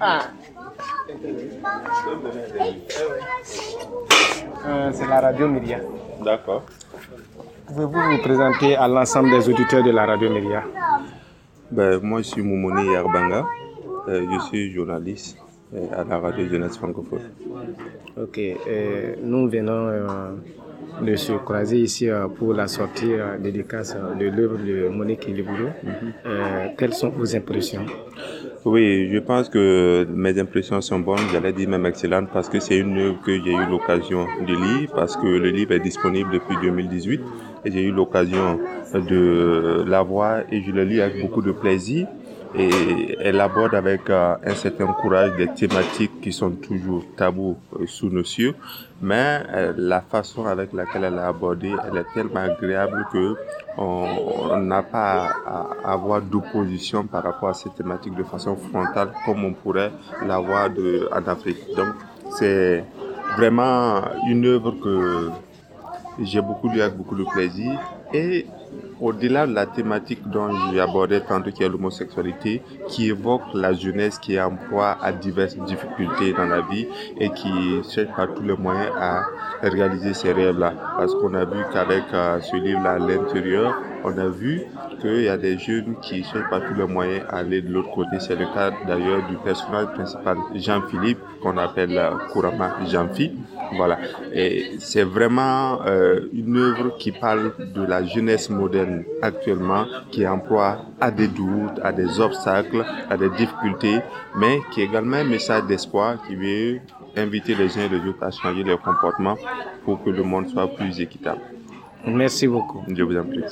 Ah. Euh, c'est la radio Myria. D'accord. Pouvez-vous vous présenter à l'ensemble des auditeurs de la radio Myria? Ben, moi, je suis Moumouni Yarbanga. Euh, je suis journaliste euh, à la radio Jeunesse francophone. Ok, euh, nous venons de se croiser ici euh, pour la sortie euh, dédicace euh, de l'œuvre de Monique Liboulou. Euh, quelles sont vos impressions? Oui, je pense que mes impressions sont bonnes, j'allais dire même excellentes, parce que c'est une œuvre que j'ai eu l'occasion de lire, parce que le livre est disponible depuis 2018 et j'ai eu l'occasion de la voir et je le lis avec beaucoup de plaisir. Et elle aborde avec euh, un certain courage des thématiques qui sont toujours tabous euh, sous nos cieux, mais euh, la façon avec laquelle elle a abordé, elle est tellement agréable que on n'a pas à, à avoir d'opposition par rapport à ces thématiques de façon frontale comme on pourrait l'avoir en Afrique. Donc c'est vraiment une œuvre que j'ai beaucoup lu avec beaucoup de plaisir. Et au-delà de la thématique dont j'ai abordé tantôt, qui est l'homosexualité, qui évoque la jeunesse qui est en proie à diverses difficultés dans la vie et qui cherche par tous les moyens à réaliser ces rêves-là. Parce qu'on a vu qu'avec euh, ce livre-là à l'intérieur, on a vu qu'il y a des jeunes qui cherchent par tous les moyens à aller de l'autre côté. C'est le cas d'ailleurs du personnage principal, Jean-Philippe, qu'on appelle couramment Jean-Phi. Voilà. Et c'est vraiment euh, une œuvre qui parle de la jeunesse moderne actuellement, qui proie à des doutes, à des obstacles, à des difficultés, mais qui est également un message d'espoir qui veut inviter les uns et les autres à changer leur comportement pour que le monde soit plus équitable. Merci beaucoup. Je vous en prie.